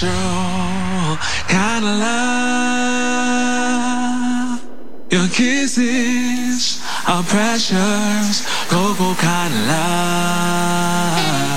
special kind of love. Your kisses are precious, go go kind of love.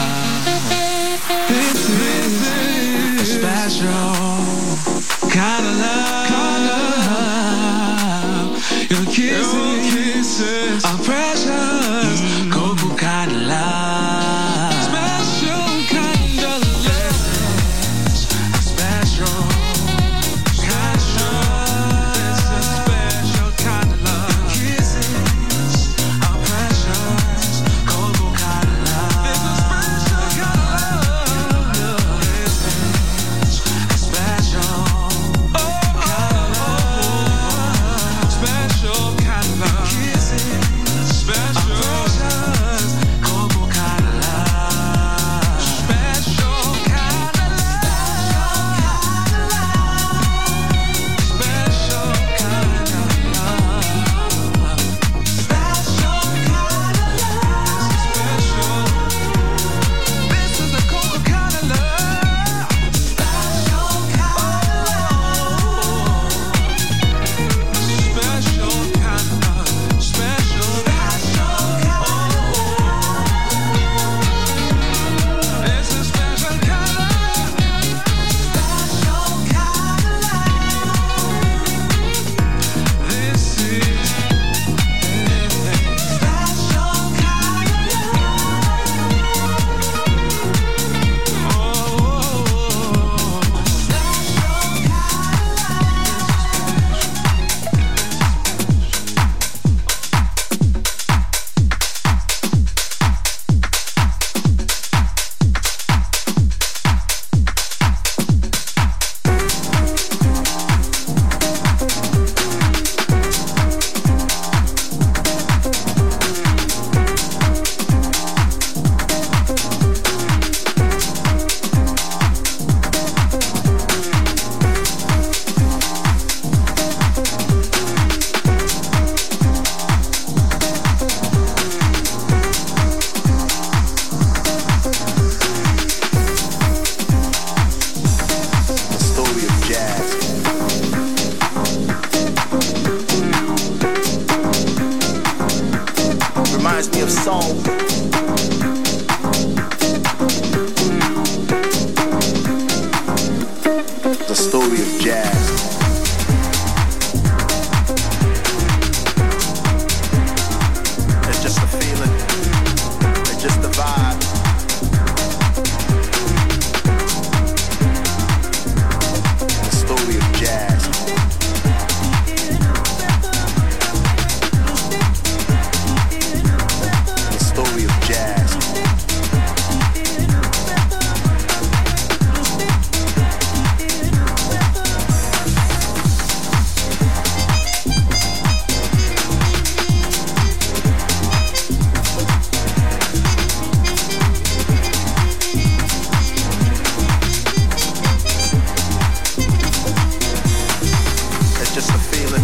feeling,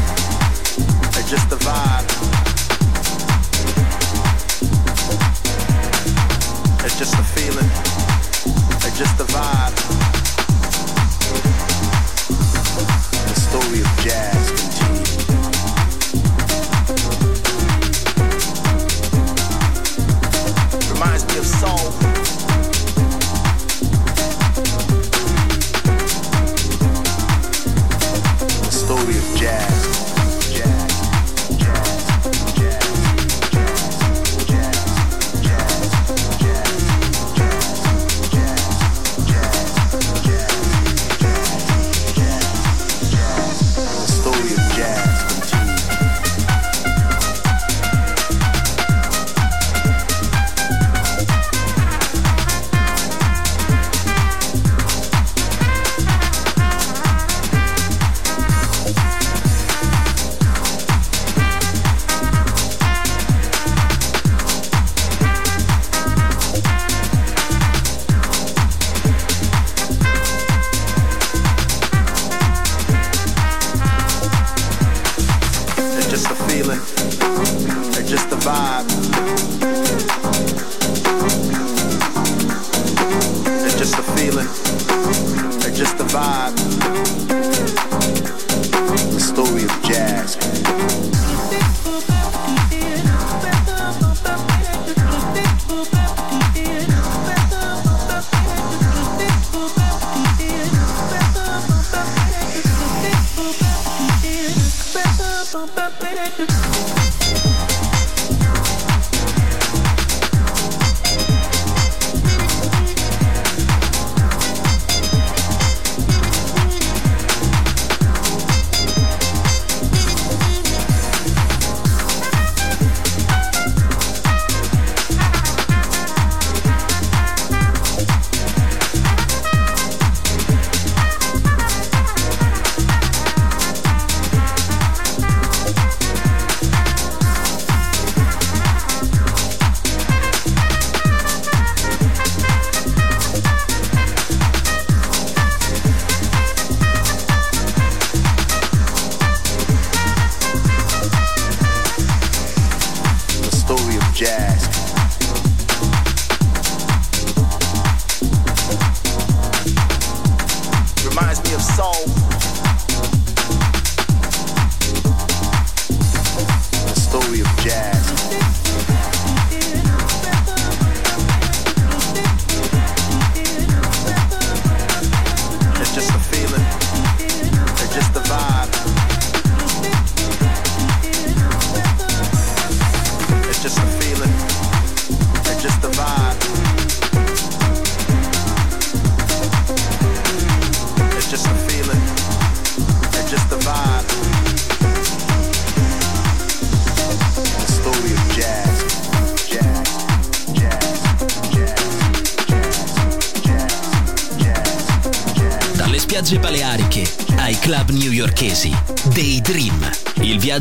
just the vibe.